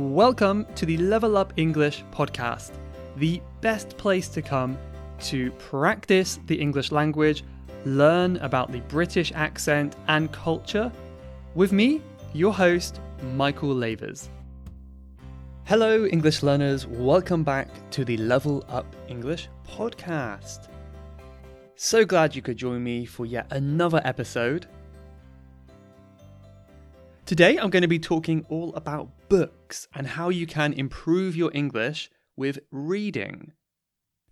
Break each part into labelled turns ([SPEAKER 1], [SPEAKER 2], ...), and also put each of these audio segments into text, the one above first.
[SPEAKER 1] Welcome to the Level Up English podcast, the best place to come to practice the English language, learn about the British accent and culture, with me, your host, Michael Lavers. Hello, English learners. Welcome back to the Level Up English podcast. So glad you could join me for yet another episode. Today, I'm going to be talking all about books and how you can improve your English with reading.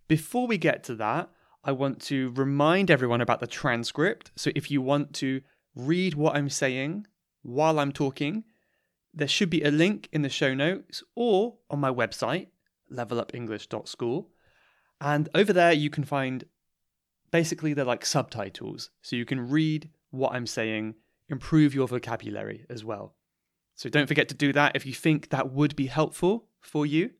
[SPEAKER 1] Before we get to that, I want to remind everyone about the transcript. So, if you want to read what I'm saying while I'm talking, there should be a link in the show notes or on my website, levelupenglish.school. And over there, you can find basically they're like subtitles. So you can read what I'm saying, improve your vocabulary as well. So don't forget to do that if you think that would be helpful for you.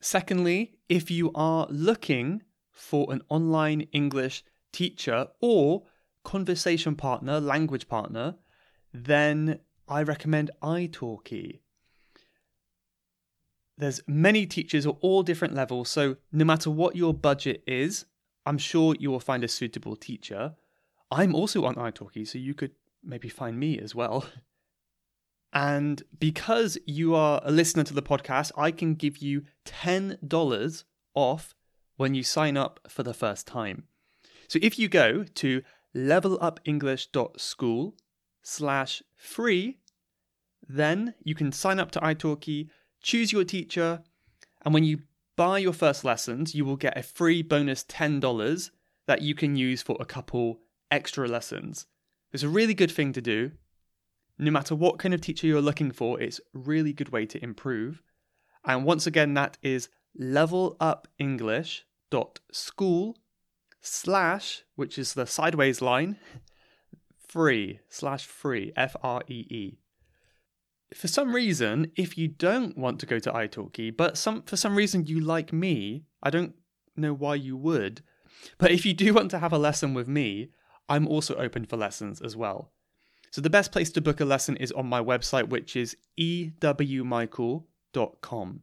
[SPEAKER 1] Secondly, if you are looking for an online English teacher or conversation partner, language partner, then I recommend italki. There's many teachers at all different levels, so no matter what your budget is, I'm sure you will find a suitable teacher. I'm also on italki, so you could maybe find me as well. And because you are a listener to the podcast, I can give you $10 off when you sign up for the first time. So if you go to levelupenglish.school slash free, then you can sign up to italki, choose your teacher, and when you buy your first lessons, you will get a free bonus $10 that you can use for a couple extra lessons. It's a really good thing to do. No matter what kind of teacher you're looking for, it's a really good way to improve. And once again, that is levelupenglish.school slash, which is the sideways line, free slash free, F R E E. For some reason, if you don't want to go to italki, but some for some reason you like me, I don't know why you would, but if you do want to have a lesson with me, I'm also open for lessons as well. So the best place to book a lesson is on my website, which is ewmichael.com.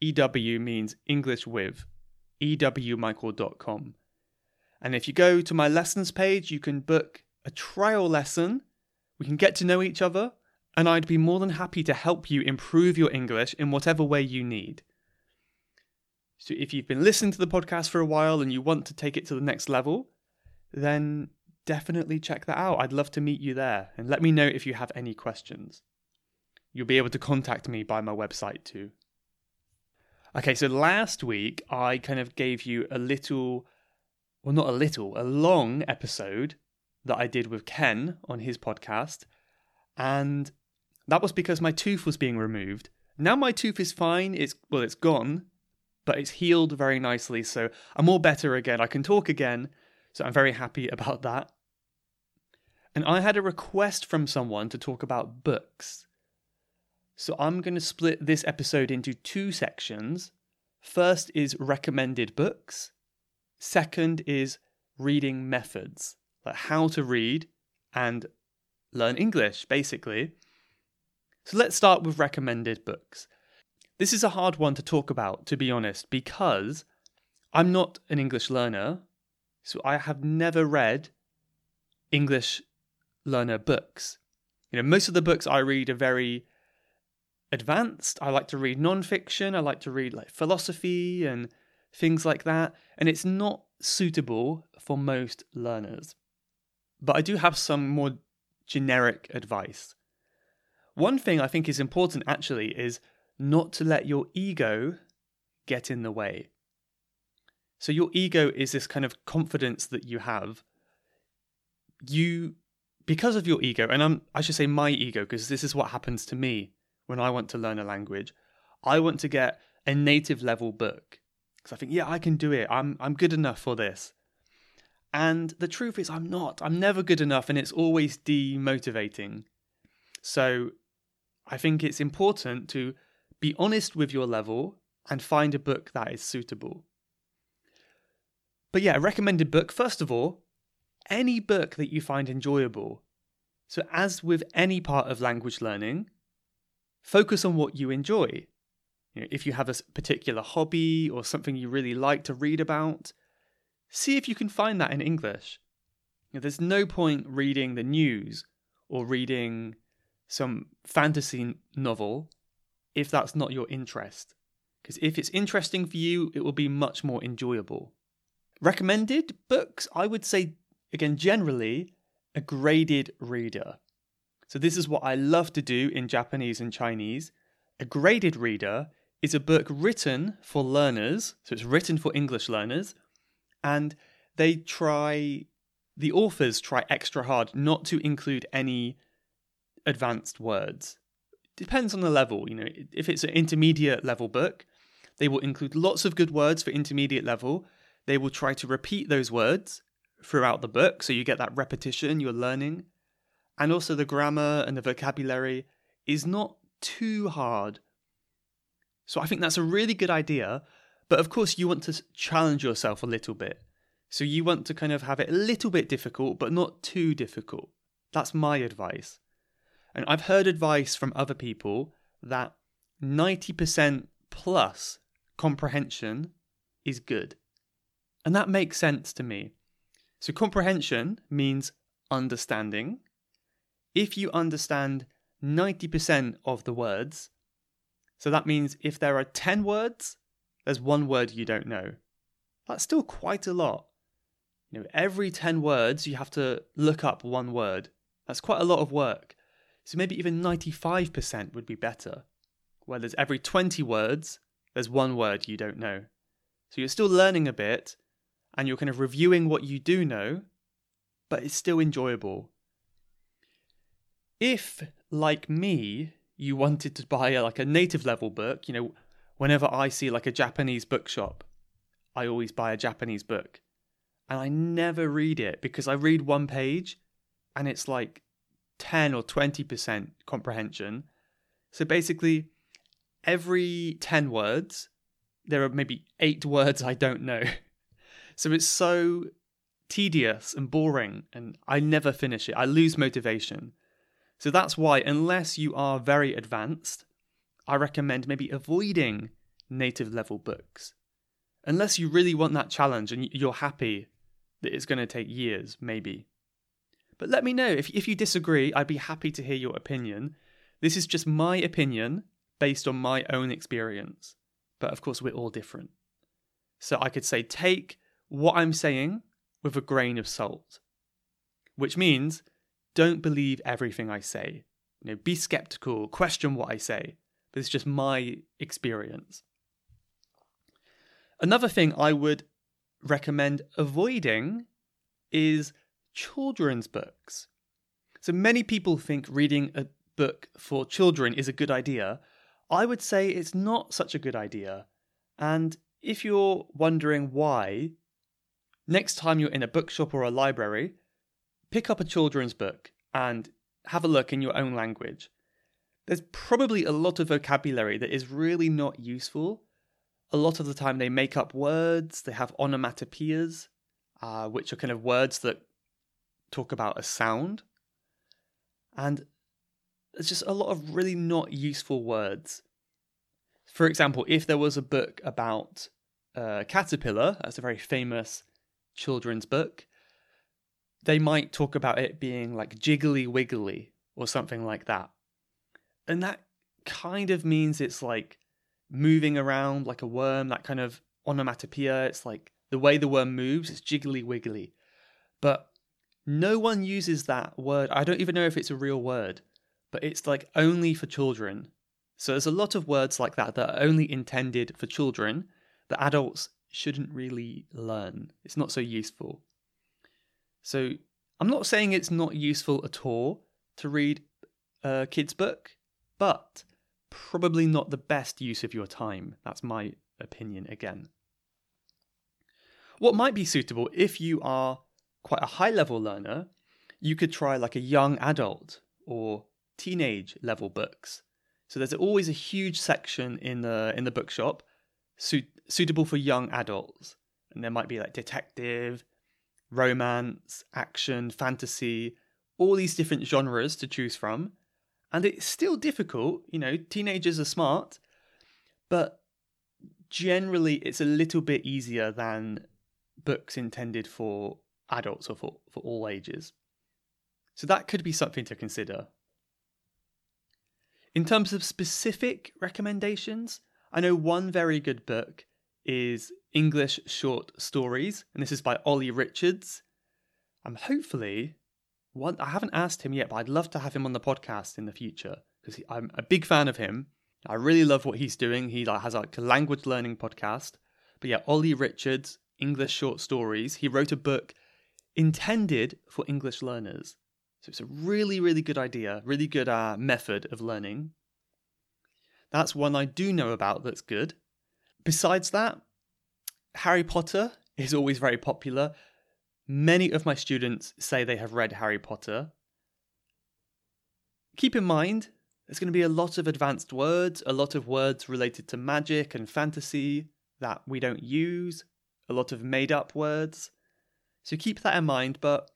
[SPEAKER 1] EW means English with, ewmichael.com. And if you go to my lessons page, you can book a trial lesson. We can get to know each other, and I'd be more than happy to help you improve your English in whatever way you need. So if you've been listening to the podcast for a while and you want to take it to the next level, then definitely check that out. I'd love to meet you there and let me know if you have any questions. You'll be able to contact me by my website too. Okay, so last week I kind of gave you a little, well, not a little, a long episode that I did with Ken on his podcast. And that was because my tooth was being removed. Now my tooth is fine. It's, well, it's gone, but it's healed very nicely. So I'm all better again. I can talk again. So I'm very happy about that. And I had a request from someone to talk about books. So I'm going to split this episode into two sections. First is recommended books, second is reading methods, like how to read and learn English, basically. So let's start with recommended books. This is a hard one to talk about, to be honest, because I'm not an English learner, so I have never read English learner books. You know, most of the books I read are very advanced. I like to read non-fiction. I like to read like philosophy and things like that, and it's not suitable for most learners. But I do have some more generic advice. One thing I think is important actually is not to let your ego get in the way. So, your ego is this kind of confidence that you have. You because of your ego, and I'm, I should say my ego, because this is what happens to me when I want to learn a language. I want to get a native level book because I think, yeah, I can do it. I'm, I'm good enough for this. And the truth is, I'm not. I'm never good enough, and it's always demotivating. So I think it's important to be honest with your level and find a book that is suitable. But yeah, recommended book, first of all, any book that you find enjoyable. So, as with any part of language learning, focus on what you enjoy. You know, if you have a particular hobby or something you really like to read about, see if you can find that in English. You know, there's no point reading the news or reading some fantasy novel if that's not your interest. Because if it's interesting for you, it will be much more enjoyable. Recommended books, I would say, again, generally, a graded reader. So, this is what I love to do in Japanese and Chinese. A graded reader is a book written for learners, so it's written for English learners, and they try, the authors try extra hard not to include any advanced words. Depends on the level, you know, if it's an intermediate level book, they will include lots of good words for intermediate level. They will try to repeat those words throughout the book, so you get that repetition, you're learning. And also, the grammar and the vocabulary is not too hard. So, I think that's a really good idea. But of course, you want to challenge yourself a little bit. So, you want to kind of have it a little bit difficult, but not too difficult. That's my advice. And I've heard advice from other people that 90% plus comprehension is good. And that makes sense to me. So, comprehension means understanding. If you understand 90% of the words, so that means if there are 10 words, there's one word you don't know. That's still quite a lot. You know, every 10 words, you have to look up one word. That's quite a lot of work. So maybe even 95% would be better. Where there's every 20 words, there's one word you don't know. So you're still learning a bit and you're kind of reviewing what you do know, but it's still enjoyable. If, like me, you wanted to buy a, like a native level book, you know, whenever I see like a Japanese bookshop, I always buy a Japanese book. And I never read it because I read one page and it's like 10 or 20% comprehension. So basically, every 10 words, there are maybe eight words I don't know. So it's so tedious and boring, and I never finish it. I lose motivation. So that's why, unless you are very advanced, I recommend maybe avoiding native level books. Unless you really want that challenge and you're happy that it's going to take years, maybe. But let me know if, if you disagree, I'd be happy to hear your opinion. This is just my opinion based on my own experience. But of course, we're all different. So I could say, take what I'm saying with a grain of salt, which means don't believe everything I say. You know, be skeptical, question what I say. But it's just my experience. Another thing I would recommend avoiding is children's books. So many people think reading a book for children is a good idea. I would say it's not such a good idea. And if you're wondering why, next time you're in a bookshop or a library, pick up a children's book and have a look in your own language. There's probably a lot of vocabulary that is really not useful. A lot of the time, they make up words, they have onomatopoeias, uh, which are kind of words that talk about a sound. And there's just a lot of really not useful words. For example, if there was a book about a caterpillar, that's a very famous children's book, they might talk about it being like jiggly wiggly or something like that. And that kind of means it's like moving around like a worm, that kind of onomatopoeia. It's like the way the worm moves, it's jiggly wiggly. But no one uses that word. I don't even know if it's a real word, but it's like only for children. So there's a lot of words like that that are only intended for children that adults shouldn't really learn. It's not so useful. So I'm not saying it's not useful at all to read a kid's book, but probably not the best use of your time. That's my opinion again. What might be suitable if you are quite a high level learner, you could try like a young adult or teenage level books. So there's always a huge section in the in the bookshop suit, suitable for young adults, and there might be like detective, romance, action, fantasy, all these different genres to choose from. And it's still difficult, you know, teenagers are smart, but generally it's a little bit easier than books intended for adults or for, for all ages. So that could be something to consider. In terms of specific recommendations, I know one very good book is English Short Stories, and this is by Olly Richards. I'm hopefully one. I haven't asked him yet, but I'd love to have him on the podcast in the future because I'm a big fan of him. I really love what he's doing. He like, has like a language learning podcast. But yeah, Olly Richards, English Short Stories. He wrote a book intended for English learners. So it's a really, really good idea, really good uh, method of learning. That's one I do know about that's good. Besides that, Harry Potter is always very popular. Many of my students say they have read Harry Potter. Keep in mind, there's going to be a lot of advanced words, a lot of words related to magic and fantasy that we don't use, a lot of made up words. So keep that in mind, but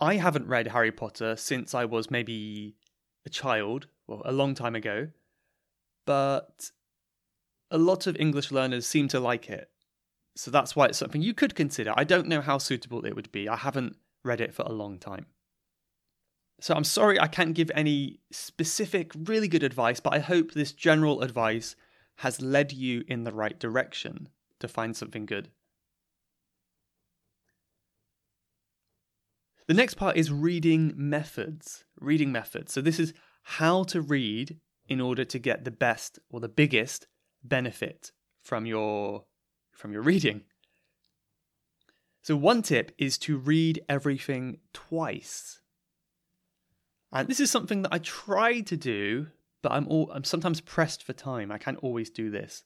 [SPEAKER 1] I haven't read Harry Potter since I was maybe a child, well, a long time ago, but a lot of English learners seem to like it. So that's why it's something you could consider. I don't know how suitable it would be. I haven't read it for a long time. So I'm sorry I can't give any specific, really good advice, but I hope this general advice has led you in the right direction to find something good. The next part is reading methods. Reading methods. So this is how to read in order to get the best or the biggest benefit from your from your reading. So one tip is to read everything twice. And this is something that I try to do, but I'm all, I'm sometimes pressed for time. I can't always do this.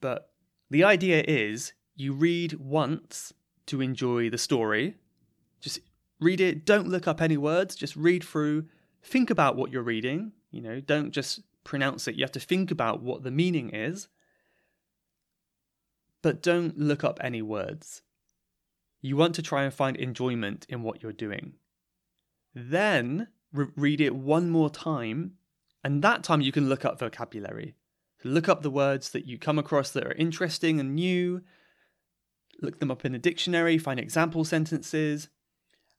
[SPEAKER 1] But the idea is you read once to enjoy the story. Just read it, don't look up any words, just read through, think about what you're reading, you know, don't just pronounce it. You have to think about what the meaning is. But don't look up any words. You want to try and find enjoyment in what you're doing. Then re- read it one more time, and that time you can look up vocabulary. Look up the words that you come across that are interesting and new, look them up in a dictionary, find example sentences,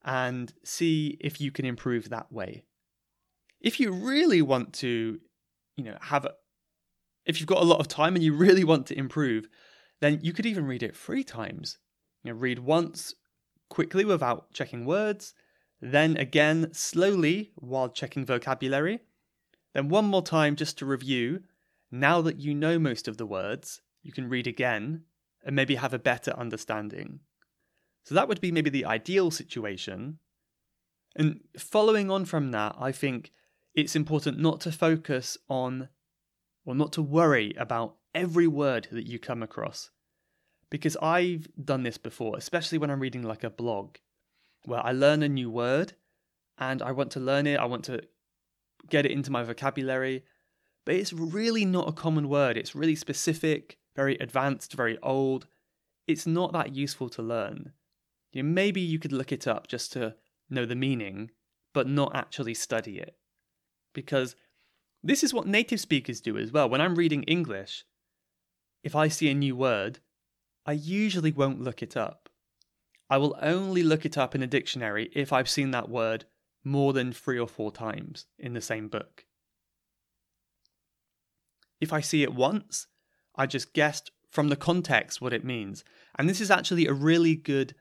[SPEAKER 1] and see if you can improve that way. If you really want to, you know, have a, if you've got a lot of time and you really want to improve, then you could even read it three times. You know, read once quickly without checking words, then again slowly while checking vocabulary, then one more time just to review. Now that you know most of the words, you can read again and maybe have a better understanding. So that would be maybe the ideal situation. And following on from that, I think it's important not to focus on or not to worry about every word that you come across. Because I've done this before, especially when I'm reading like a blog, where I learn a new word and I want to learn it, I want to get it into my vocabulary, but it's really not a common word. It's really specific, very advanced, very old. It's not that useful to learn. You know, maybe you could look it up just to know the meaning, but not actually study it. Because this is what native speakers do as well. When I'm reading English, if I see a new word, I usually won't look it up. I will only look it up in a dictionary if I've seen that word more than three or four times in the same book. If I see it once, I just guessed from the context what it means. And this is actually a really good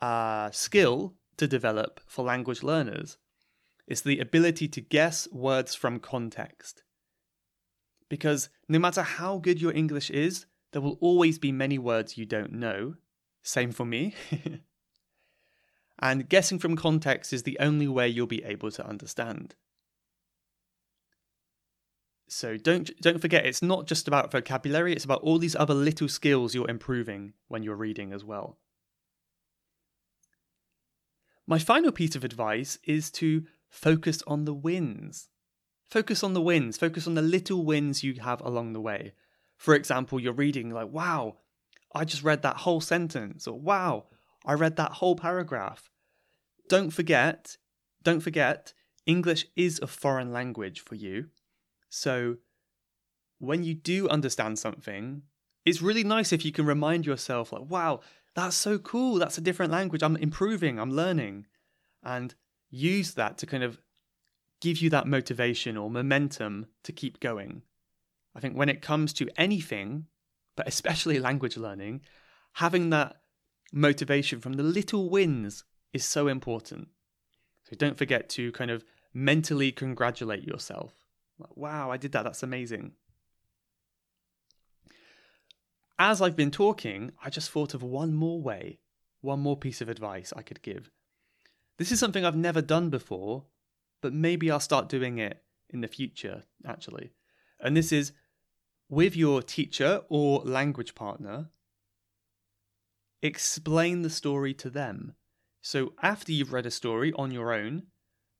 [SPEAKER 1] uh, skill to develop for language learners. It's the ability to guess words from context. Because no matter how good your English is, there will always be many words you don't know. Same for me. and guessing from context is the only way you'll be able to understand. So don't don't forget it's not just about vocabulary, it's about all these other little skills you're improving when you're reading as well. My final piece of advice is to focus on the wins. Focus on the wins, focus on the little wins you have along the way. For example, you're reading like, wow, I just read that whole sentence, or wow, I read that whole paragraph. Don't forget, don't forget, English is a foreign language for you. So when you do understand something, it's really nice if you can remind yourself, like, wow, that's so cool. That's a different language. I'm improving, I'm learning. And use that to kind of give you that motivation or momentum to keep going. I think when it comes to anything, but especially language learning, having that motivation from the little wins is so important. So don't forget to kind of mentally congratulate yourself. Like, wow, I did that. That's amazing. As I've been talking, I just thought of one more way, one more piece of advice I could give. This is something I've never done before, but maybe I'll start doing it in the future, actually. And this is with your teacher or language partner, explain the story to them. So after you've read a story on your own,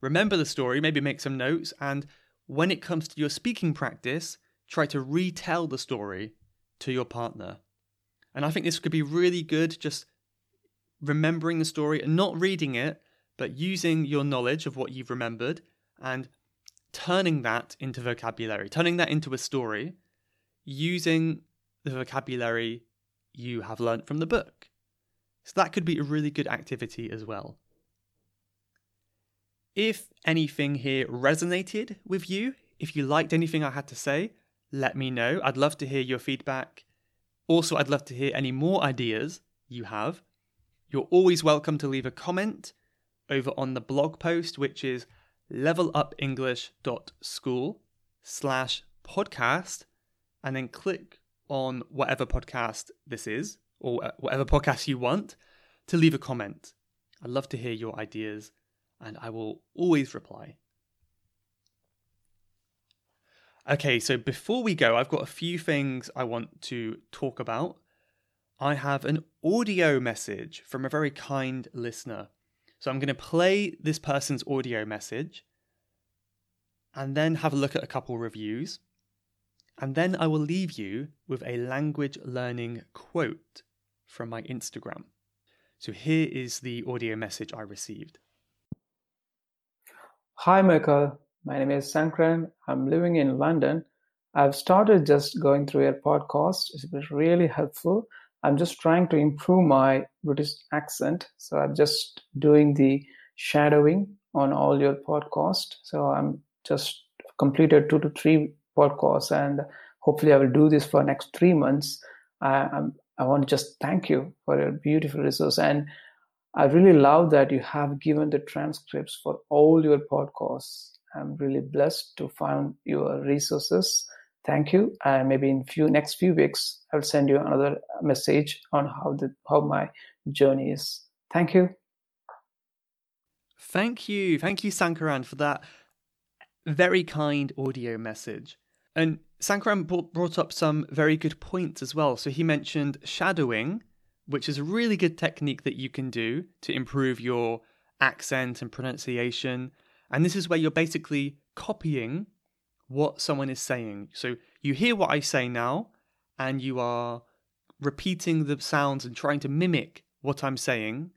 [SPEAKER 1] remember the story, maybe make some notes, and when it comes to your speaking practice, try to retell the story to your partner. And I think this could be really good just remembering the story and not reading it, but using your knowledge of what you've remembered and turning that into vocabulary, turning that into a story, using the vocabulary you have learnt from the book. So that could be a really good activity as well. If anything here resonated with you, if you liked anything I had to say, let me know. I'd love to hear your feedback. Also, I'd love to hear any more ideas you have. You're always welcome to leave a comment over on the blog post, which is levelupenglish.school slash podcast, and then click on whatever podcast this is or uh, whatever podcast you want to leave a comment. I'd love to hear your ideas and I will always reply. Okay, so before we go, I've got a few things I want to talk about. I have an audio message from a very kind listener. So I'm going to play this person's audio message and then have a look at a couple reviews. And then I will leave you with a language learning quote from my Instagram. So here is the audio message I received.
[SPEAKER 2] Hi, Michael. My name is Sankaran. I'm living in London. I've started just going through your podcast. It's been really helpful. I'm just trying to improve my British accent. So I'm just doing the shadowing on all your podcast. So I'm just completed two to three podcasts and hopefully I will do this for next three months. I, I'm, I want to just thank you for your beautiful resource. And I really love that you have given the transcripts for all your podcasts. I'm really blessed to find your resources. Thank you. And maybe in few next few weeks, I'll send you another message on how the how my journey is. Thank you.
[SPEAKER 1] Thank you. Thank you, Sankaran, for that very kind audio message. And Sankaran brought up some very good points as well. So he mentioned shadowing, which is a really good technique that you can do to improve your accent and pronunciation. And this is where you're basically copying what someone is saying. So you hear what I say now, and you are repeating the sounds and trying to mimic what I'm saying,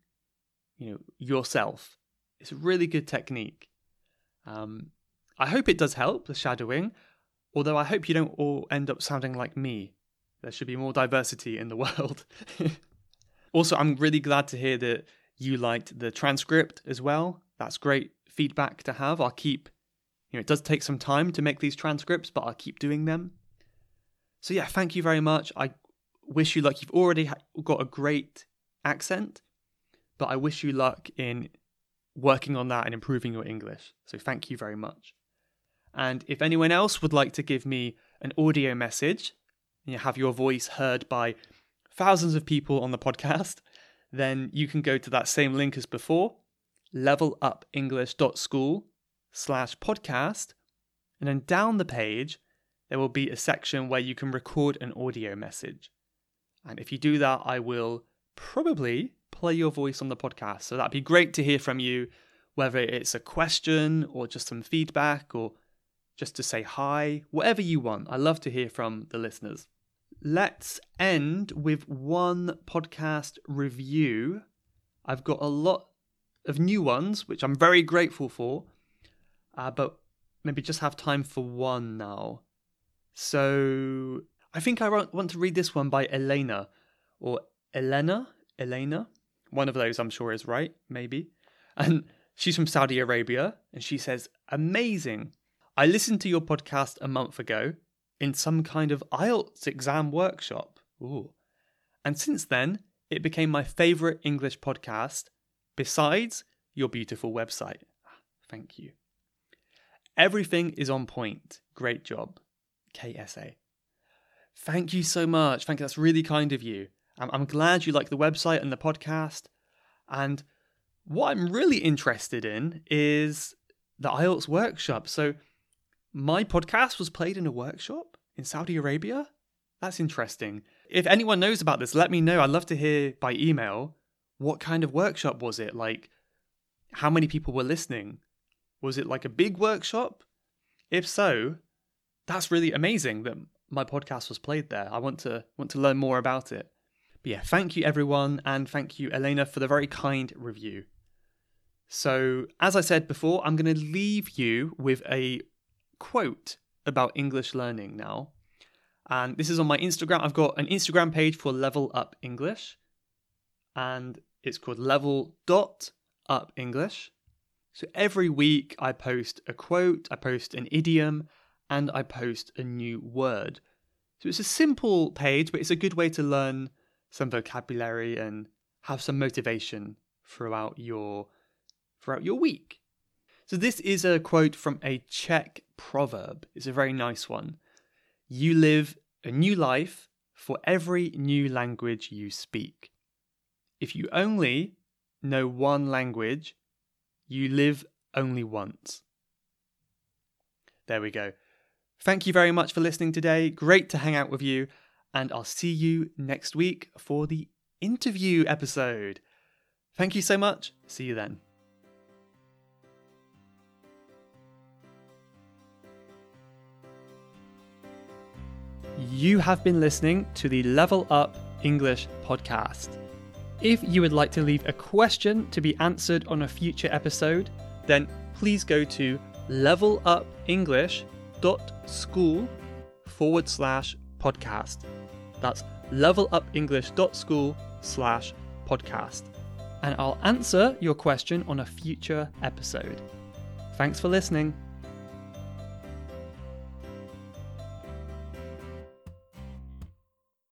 [SPEAKER 1] you know, yourself. It's a really good technique. Um, I hope it does help the shadowing. Although I hope you don't all end up sounding like me. There should be more diversity in the world. also, I'm really glad to hear that you liked the transcript as well. That's great feedback to have. I'll keep, know, it does take some time to make these transcripts, but I'll keep doing them. So, yeah, thank you very much. I wish you luck. You've already got a great accent, but I wish you luck in working on that and improving your English. So, thank you very much. And if anyone else would like to give me an audio message and you have your voice heard by thousands of people on the podcast, then you can go to that same link as before, levelupenglish.school slash podcast. And then down the page, there will be a section where you can record an audio message. And if you do that, I will probably play your voice on the podcast. So that'd be great to hear from you, whether it's a question or just some feedback or just to say hi, whatever you want. I love to hear from the listeners. Let's end with one podcast review. I've got a lot of new ones, which I'm very grateful for. Uh, but maybe just have time for one now. So I think I want to read this one by Elena or Elena. Elena, one of those I'm sure is right, maybe. And she's from Saudi Arabia, and she says, "Amazing! I listened to your podcast a month ago in some kind of IELTS exam workshop. Ooh. And since then, it became my favorite English podcast, besides your beautiful website. Thank you. Everything is on point. Great job. KSA. Thank you so much. Thank you. That's really kind of you. I'm, I'm glad you like the website and the podcast. And what I'm really interested in is the IELTS workshop. So, my podcast was played in a workshop in Saudi Arabia. That's interesting. If anyone knows about this, let me know. I'd love to hear by email what kind of workshop was it? Like, how many people were listening? Was it like a big workshop? If so, that's really amazing that my podcast was played there. I want to want to learn more about it. But yeah, thank you everyone and thank you Elena for the very kind review. So, as I said before, I'm going to leave you with a quote about English learning now. And this is on my Instagram. I've got an Instagram page for Level Up English, and it's called Level Dot Up English. So every week I post a quote, I post an idiom, and I post a new word. So it's a simple page, but it's a good way to learn some vocabulary and have some motivation throughout your throughout your week. So this is a quote from a Czech proverb. It's a very nice one. You live a new life for every new language you speak. If you only know one language, you live only once. There we go. Thank you very much for listening today. Great to hang out with you, and I'll see you next week for the interview episode. Thank you so much. See you then. You have been listening to the Level Up English podcast. If you would like to leave a question to be answered on a future episode, then please go to levelupenglish.school forward slash podcast. That's levelupenglish.school slash podcast. And I'll answer your question on a future episode. Thanks for listening.